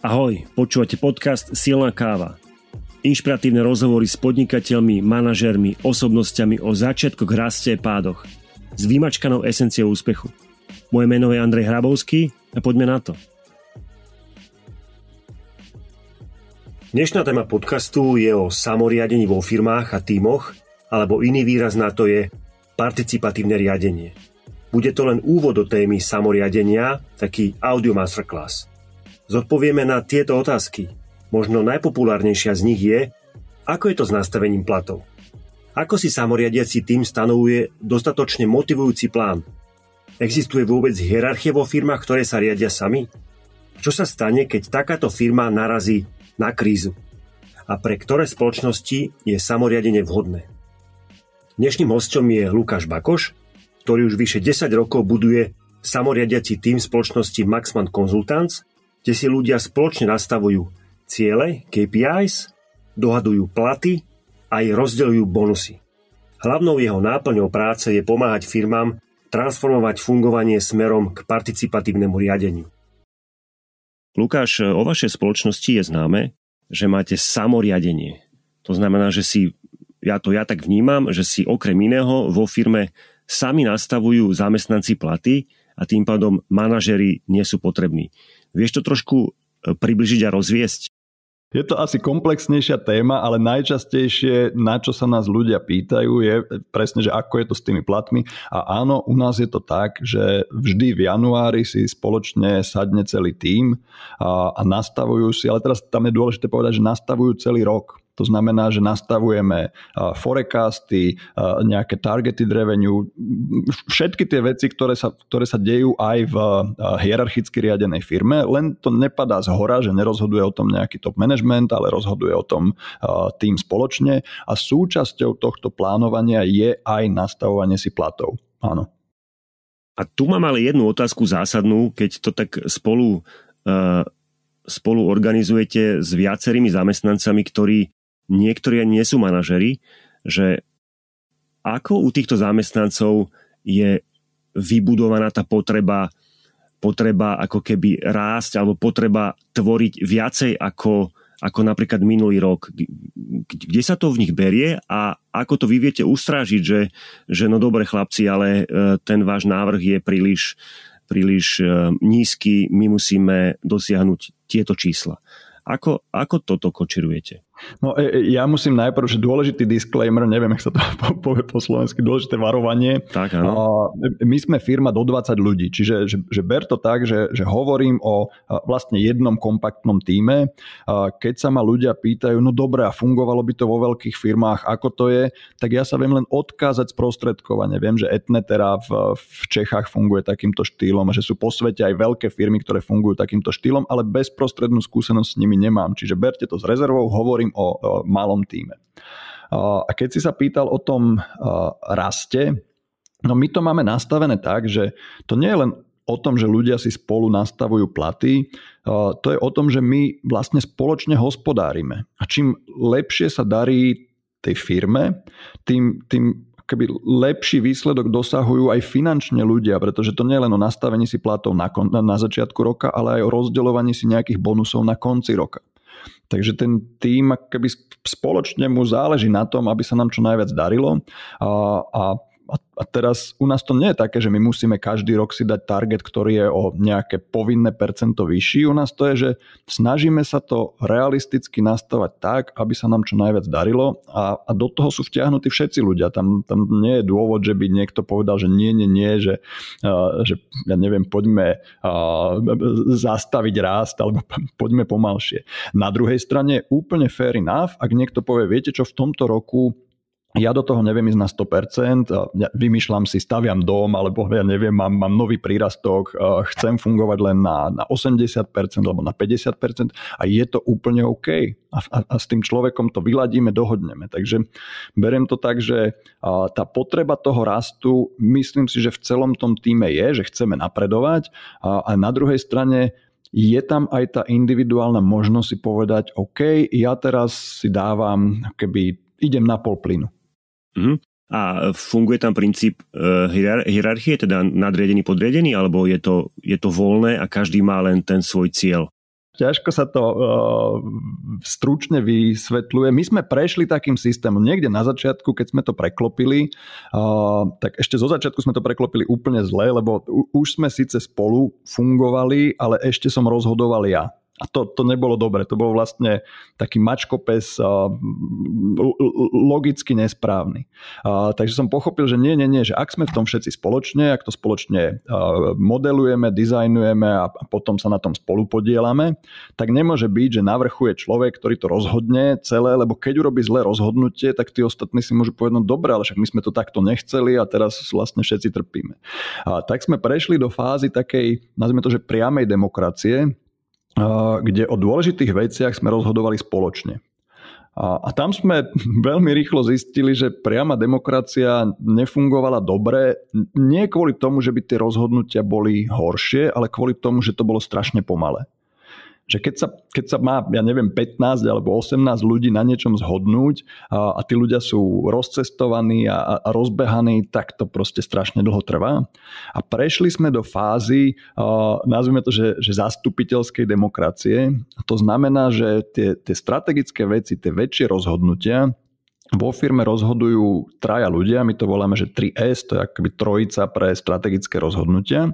Ahoj, počúvate podcast Silná káva. Inšpiratívne rozhovory s podnikateľmi, manažermi, osobnosťami o začiatkoch raste a pádoch s vymačkanou esenciou úspechu. Moje meno je Andrej Hrabovský a poďme na to. Dnešná téma podcastu je o samoriadení vo firmách a tímoch, alebo iný výraz na to je participatívne riadenie. Bude to len úvod do témy samoriadenia, taký audio masterclass – zodpovieme na tieto otázky. Možno najpopulárnejšia z nich je, ako je to s nastavením platov. Ako si samoriadiaci tým stanovuje dostatočne motivujúci plán? Existuje vôbec hierarchie vo firmách, ktoré sa riadia sami? Čo sa stane, keď takáto firma narazí na krízu? A pre ktoré spoločnosti je samoriadenie vhodné? Dnešným hostom je Lukáš Bakoš, ktorý už vyše 10 rokov buduje samoriadiaci tým spoločnosti Maxman Consultants kde si ľudia spoločne nastavujú ciele, KPIs, dohadujú platy a aj rozdeľujú bonusy. Hlavnou jeho náplňou práce je pomáhať firmám transformovať fungovanie smerom k participatívnemu riadeniu. Lukáš, o vašej spoločnosti je známe, že máte samoriadenie. To znamená, že si, ja to ja tak vnímam, že si okrem iného vo firme sami nastavujú zamestnanci platy a tým pádom manažery nie sú potrební. Vieš to trošku e, približiť a rozviesť? Je to asi komplexnejšia téma, ale najčastejšie, na čo sa nás ľudia pýtajú, je presne, že ako je to s tými platmi. A áno, u nás je to tak, že vždy v januári si spoločne sadne celý tím a, a nastavujú si, ale teraz tam je dôležité povedať, že nastavujú celý rok. To znamená, že nastavujeme forecasty, nejaké targeted revenue, všetky tie veci, ktoré sa, ktoré sa dejú aj v hierarchicky riadenej firme, len to nepadá z hora, že nerozhoduje o tom nejaký top management, ale rozhoduje o tom tým spoločne a súčasťou tohto plánovania je aj nastavovanie si platov. Áno. A tu mám ale jednu otázku zásadnú, keď to tak spolu, uh, spolu organizujete s viacerými zamestnancami, ktorí niektorí ani nie sú manažeri, že ako u týchto zamestnancov je vybudovaná tá potreba, potreba ako keby rásť alebo potreba tvoriť viacej ako, ako napríklad minulý rok. Kde sa to v nich berie a ako to vy viete ustrážiť, že, že no dobre chlapci, ale e, ten váš návrh je príliš, príliš e, nízky, my musíme dosiahnuť tieto čísla. Ako, ako toto kočirujete? No e, e, ja musím najprv, že dôležitý disclaimer, neviem, ak sa to povie po slovensky, dôležité varovanie. Tak, áno. My sme firma do 20 ľudí, čiže že, že ber to tak, že, že hovorím o vlastne jednom kompaktnom týme. Keď sa ma ľudia pýtajú, no dobré, a fungovalo by to vo veľkých firmách, ako to je, tak ja sa viem len odkázať sprostredkovane. Viem, že Etnetera v, v Čechách funguje takýmto štýlom že sú po svete aj veľké firmy, ktoré fungujú takýmto štýlom, ale bezprostrednú skúsenosť s nimi nemám. Čiže berte to s rezervou, hovorím hovorím o, o malom týme. A keď si sa pýtal o tom raste, no my to máme nastavené tak, že to nie je len o tom, že ľudia si spolu nastavujú platy, to je o tom, že my vlastne spoločne hospodárime. A čím lepšie sa darí tej firme, tým, tým keby lepší výsledok dosahujú aj finančne ľudia, pretože to nie je len o nastavení si platov na, na, na začiatku roka, ale aj o rozdeľovaní si nejakých bonusov na konci roka. Takže ten tým keby spoločne mu záleží na tom, aby sa nám čo najviac darilo. A, a a teraz u nás to nie je také, že my musíme každý rok si dať target, ktorý je o nejaké povinné percento vyšší. U nás to je, že snažíme sa to realisticky nastavať tak, aby sa nám čo najviac darilo a, a do toho sú vtiahnutí všetci ľudia. Tam, tam nie je dôvod, že by niekto povedal, že nie, nie, nie, že, uh, že ja neviem, poďme uh, zastaviť rást alebo poďme pomalšie. Na druhej strane úplne fair enough, ak niekto povie, viete čo, v tomto roku ja do toho neviem ísť na 100%, ja vymýšľam si, staviam dom, alebo ja neviem, mám, mám nový prírastok, chcem fungovať len na, na 80% alebo na 50% a je to úplne OK. A, a, a s tým človekom to vyladíme, dohodneme. Takže beriem to tak, že tá potreba toho rastu, myslím si, že v celom tom týme je, že chceme napredovať a, a na druhej strane je tam aj tá individuálna možnosť si povedať, OK, ja teraz si dávam, keby idem na pol plynu Mm-hmm. A funguje tam princíp uh, hierarchie, teda nadriedený, podriedený, alebo je to, je to voľné a každý má len ten svoj cieľ? ťažko sa to uh, stručne vysvetľuje. My sme prešli takým systémom. Niekde na začiatku, keď sme to preklopili, uh, tak ešte zo začiatku sme to preklopili úplne zle, lebo už sme síce spolu fungovali, ale ešte som rozhodoval ja. A to, to nebolo dobre, to bol vlastne taký mačkopes logicky nesprávny. Takže som pochopil, že nie, nie, nie, že ak sme v tom všetci spoločne, ak to spoločne modelujeme, dizajnujeme a, potom sa na tom spolu podielame, tak nemôže byť, že navrchuje človek, ktorý to rozhodne celé, lebo keď urobí zlé rozhodnutie, tak tí ostatní si môžu povedať, no dobre, ale však my sme to takto nechceli a teraz vlastne všetci trpíme. A tak sme prešli do fázy takej, nazvime to, že priamej demokracie, kde o dôležitých veciach sme rozhodovali spoločne. A, tam sme veľmi rýchlo zistili, že priama demokracia nefungovala dobre, nie kvôli tomu, že by tie rozhodnutia boli horšie, ale kvôli tomu, že to bolo strašne pomalé že keď sa, keď sa má, ja neviem, 15 alebo 18 ľudí na niečom zhodnúť a, a tí ľudia sú rozcestovaní a, a rozbehaní, tak to proste strašne dlho trvá. A prešli sme do fázy, a, nazvime to, že, že zastupiteľskej demokracie. To znamená, že tie, tie strategické veci, tie väčšie rozhodnutia, vo firme rozhodujú traja ľudia, my to voláme, že 3S, to je akoby trojica pre strategické rozhodnutia.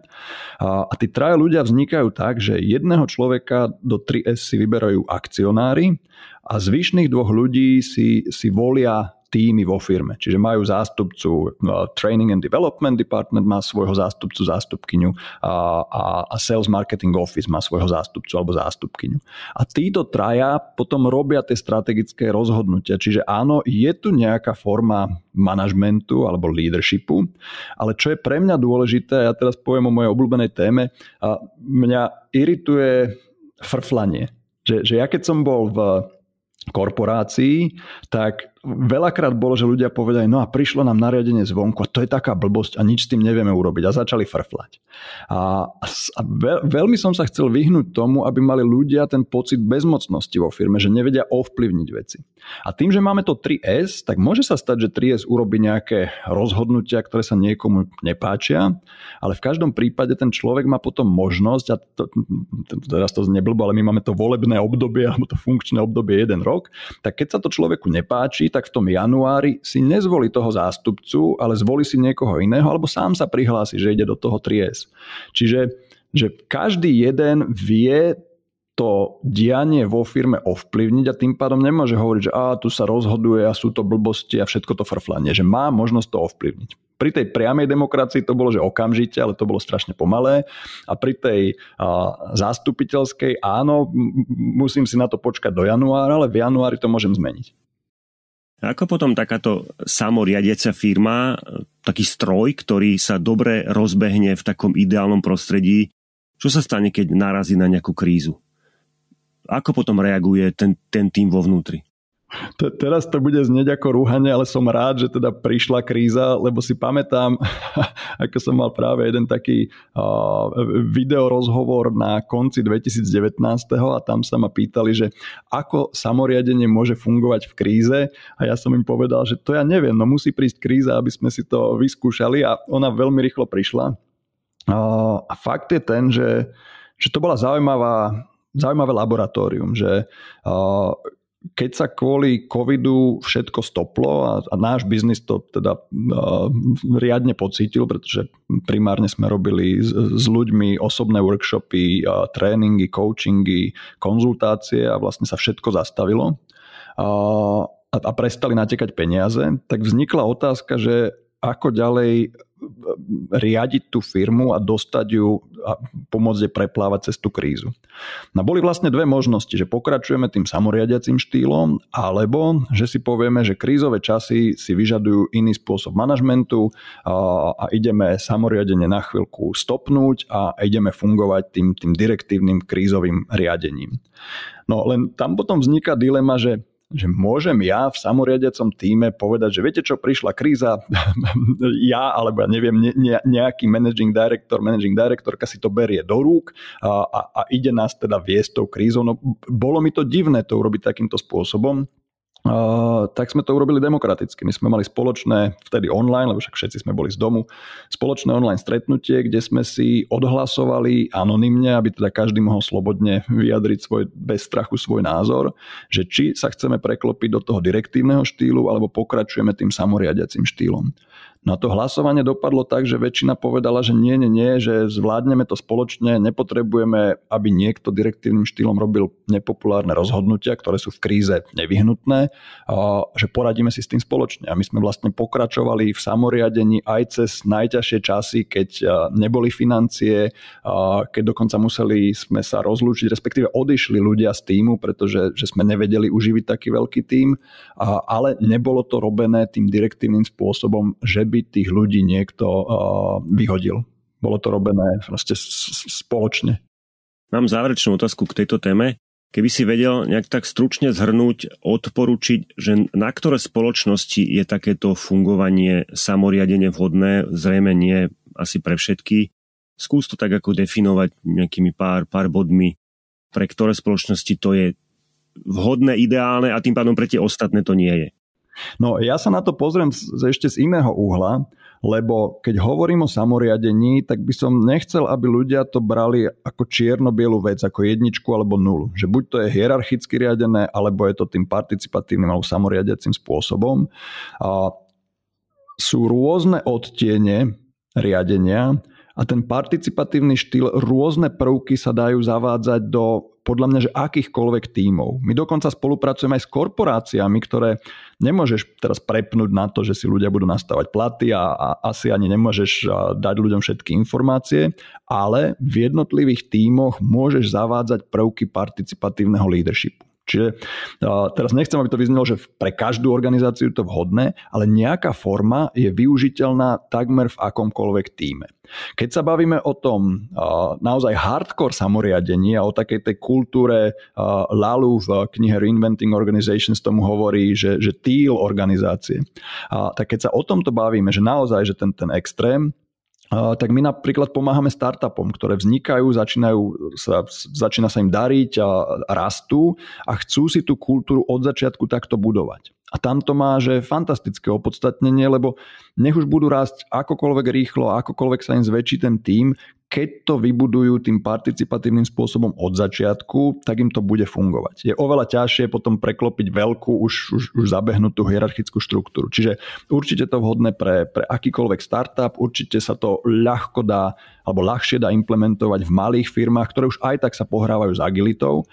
A, a tí traja ľudia vznikajú tak, že jedného človeka do 3S si vyberajú akcionári a zvyšných dvoch ľudí si, si volia týmy vo firme. Čiže majú zástupcu no, Training and Development Department, má svojho zástupcu, zástupkyňu a, a, a Sales Marketing Office má svojho zástupcu alebo zástupkyňu. A títo traja potom robia tie strategické rozhodnutia. Čiže áno, je tu nejaká forma manažmentu alebo leadershipu, ale čo je pre mňa dôležité, ja teraz poviem o mojej obľúbenej téme, a mňa irituje frflanie. Že, že ja keď som bol v korporácií, tak veľakrát bolo, že ľudia povedali, no a prišlo nám nariadenie zvonku a to je taká blbosť a nič s tým nevieme urobiť a začali frflať. A, a veľ, veľmi som sa chcel vyhnúť tomu, aby mali ľudia ten pocit bezmocnosti vo firme, že nevedia ovplyvniť veci. A tým, že máme to 3S, tak môže sa stať, že 3S urobí nejaké rozhodnutia, ktoré sa niekomu nepáčia, ale v každom prípade ten človek má potom možnosť, a to, teraz to znie blbo, ale my máme to volebné obdobie, alebo to funkčné obdobie jeden rok, tak keď sa to človeku nepáči, tak v tom januári si nezvolí toho zástupcu, ale zvolí si niekoho iného, alebo sám sa prihlási, že ide do toho tries. Čiže že každý jeden vie to dianie vo firme ovplyvniť a tým pádom nemôže hovoriť, že a tu sa rozhoduje a sú to blbosti a všetko to frflanie, že má možnosť to ovplyvniť. Pri tej priamej demokracii to bolo, že okamžite, ale to bolo strašne pomalé. A pri tej a, zástupiteľskej, áno, musím si na to počkať do januára, ale v januári to môžem zmeniť. Ako potom takáto samoriadiaca firma, taký stroj, ktorý sa dobre rozbehne v takom ideálnom prostredí, čo sa stane, keď narazí na nejakú krízu? Ako potom reaguje ten, ten tým vo vnútri? Teraz to bude znieť ako rúhanie, ale som rád, že teda prišla kríza, lebo si pamätám, ako som mal práve jeden taký uh, video rozhovor na konci 2019. a tam sa ma pýtali, že ako samoriadenie môže fungovať v kríze a ja som im povedal, že to ja neviem, no musí prísť kríza, aby sme si to vyskúšali a ona veľmi rýchlo prišla. Uh, a fakt je ten, že, že to bola zaujímavá zaujímavé laboratórium, že uh, keď sa kvôli covidu všetko stoplo a, a náš biznis to teda uh, riadne pocítil, pretože primárne sme robili s, s ľuďmi osobné workshopy, uh, tréningy, coachingy, konzultácie a vlastne sa všetko zastavilo. Uh, a, a prestali natekať peniaze, tak vznikla otázka, že ako ďalej riadiť tú firmu a dostať ju a pomôcť jej preplávať cez tú krízu. No boli vlastne dve možnosti, že pokračujeme tým samoriadiacím štýlom, alebo že si povieme, že krízové časy si vyžadujú iný spôsob manažmentu a, a ideme samoriadenie na chvíľku stopnúť a ideme fungovať tým, tým direktívnym krízovým riadením. No len tam potom vzniká dilema, že že môžem ja v samoriadiacom týme povedať, že viete čo, prišla kríza, ja alebo ja neviem, ne, nejaký managing director, managing directorka si to berie do rúk a, a, a ide nás teda viesť tou krízou. No, bolo mi to divné to urobiť takýmto spôsobom, Tak sme to urobili demokraticky. My sme mali spoločné, vtedy online, lebo však všetci sme boli z domu, spoločné online stretnutie, kde sme si odhlasovali anonymne, aby teda každý mohol slobodne vyjadriť svoj, bez strachu svoj názor, že či sa chceme preklopiť do toho direktívneho štýlu alebo pokračujeme tým samoriadiacim štýlom. No a to hlasovanie dopadlo tak, že väčšina povedala, že nie, nie, nie, že zvládneme to spoločne, nepotrebujeme, aby niekto direktívnym štýlom robil nepopulárne rozhodnutia, ktoré sú v kríze nevyhnutné, že poradíme si s tým spoločne. A my sme vlastne pokračovali v samoriadení aj cez najťažšie časy, keď neboli financie, keď dokonca museli sme sa rozlúčiť, respektíve odišli ľudia z týmu, pretože že sme nevedeli uživiť taký veľký tím, ale nebolo to robené tým direktívnym spôsobom, že by by tých ľudí niekto vyhodil. Bolo to robené proste spoločne. Mám záverečnú otázku k tejto téme. Keby si vedel nejak tak stručne zhrnúť, odporučiť, že na ktoré spoločnosti je takéto fungovanie samoriadenie vhodné, zrejme nie asi pre všetky. Skús to tak ako definovať nejakými pár, pár bodmi, pre ktoré spoločnosti to je vhodné, ideálne a tým pádom pre tie ostatné to nie je. No ja sa na to pozriem z, ešte z iného uhla, lebo keď hovorím o samoriadení, tak by som nechcel, aby ľudia to brali ako čierno-bielu vec, ako jedničku alebo nulu. Že buď to je hierarchicky riadené, alebo je to tým participatívnym alebo samoriadiacím spôsobom. A sú rôzne odtiene riadenia a ten participatívny štýl, rôzne prvky sa dajú zavádzať do podľa mňa, že akýchkoľvek tímov. My dokonca spolupracujeme aj s korporáciami, ktoré nemôžeš teraz prepnúť na to, že si ľudia budú nastavať platy a, a asi ani nemôžeš dať ľuďom všetky informácie, ale v jednotlivých tímoch môžeš zavádzať prvky participatívneho leadershipu. Čiže teraz nechcem, aby to vyznelo, že pre každú organizáciu je to vhodné, ale nejaká forma je využiteľná takmer v akomkoľvek týme. Keď sa bavíme o tom naozaj hardcore samoriadení a o takej tej kultúre Lalu v knihe Reinventing Organizations tomu hovorí, že, že týl organizácie, tak keď sa o tomto bavíme, že naozaj, že ten, ten extrém, tak my napríklad pomáhame startupom, ktoré vznikajú, začínajú sa, začína sa im dariť a rastú a chcú si tú kultúru od začiatku takto budovať. A tam to má, že fantastické opodstatnenie, lebo nech už budú rásť akokoľvek rýchlo, akokoľvek sa im zväčší ten tým, keď to vybudujú tým participatívnym spôsobom od začiatku, tak im to bude fungovať. Je oveľa ťažšie potom preklopiť veľkú, už, už, už zabehnutú hierarchickú štruktúru. Čiže určite to vhodné pre, pre akýkoľvek startup, určite sa to ľahko dá alebo ľahšie dá implementovať v malých firmách, ktoré už aj tak sa pohrávajú s agilitou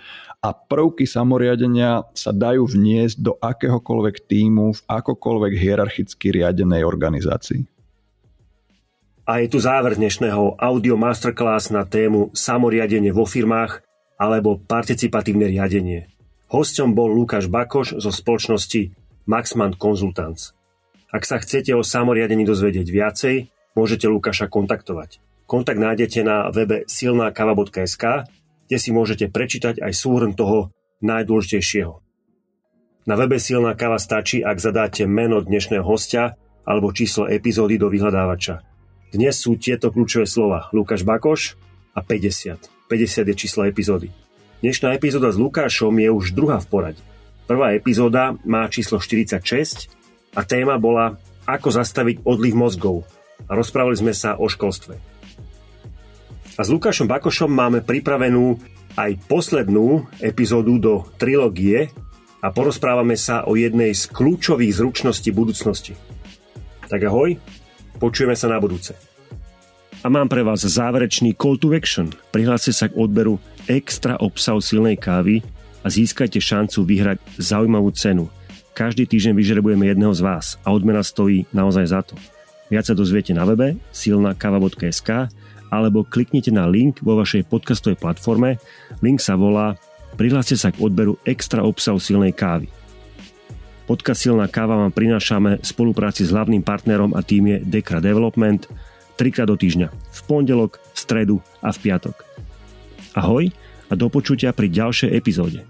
a prvky samoriadenia sa dajú vniesť do akéhokoľvek týmu v akokoľvek hierarchicky riadenej organizácii. A je tu záver dnešného audio masterclass na tému samoriadenie vo firmách alebo participatívne riadenie. Hosťom bol Lukáš Bakoš zo spoločnosti Maxman Consultants. Ak sa chcete o samoriadení dozvedieť viacej, môžete Lukáša kontaktovať. Kontakt nájdete na webe silnákava.sk, kde si môžete prečítať aj súhrn toho najdôležitejšieho. Na webe Silná kava stačí, ak zadáte meno dnešného hostia alebo číslo epizódy do vyhľadávača. Dnes sú tieto kľúčové slova Lukáš Bakoš a 50. 50 je číslo epizódy. Dnešná epizóda s Lukášom je už druhá v poradí. Prvá epizóda má číslo 46 a téma bola Ako zastaviť odliv mozgov. A rozprávali sme sa o školstve. A s Lukášom Bakošom máme pripravenú aj poslednú epizódu do trilógie a porozprávame sa o jednej z kľúčových zručností budúcnosti. Tak ahoj, Počujeme sa na budúce. A mám pre vás záverečný call to action. Prihláste sa k odberu extra obsahu silnej kávy a získajte šancu vyhrať zaujímavú cenu. Každý týždeň vyžrebujeme jedného z vás a odmena stojí naozaj za to. Viac sa dozviete na webe silnakava.sk alebo kliknite na link vo vašej podcastovej platforme. Link sa volá Prihláste sa k odberu extra obsahu silnej kávy. Podcast Silná káva vám prinášame v spolupráci s hlavným partnerom a tým je Dekra Development trikrát do týždňa. V pondelok, v stredu a v piatok. Ahoj a do počutia pri ďalšej epizóde.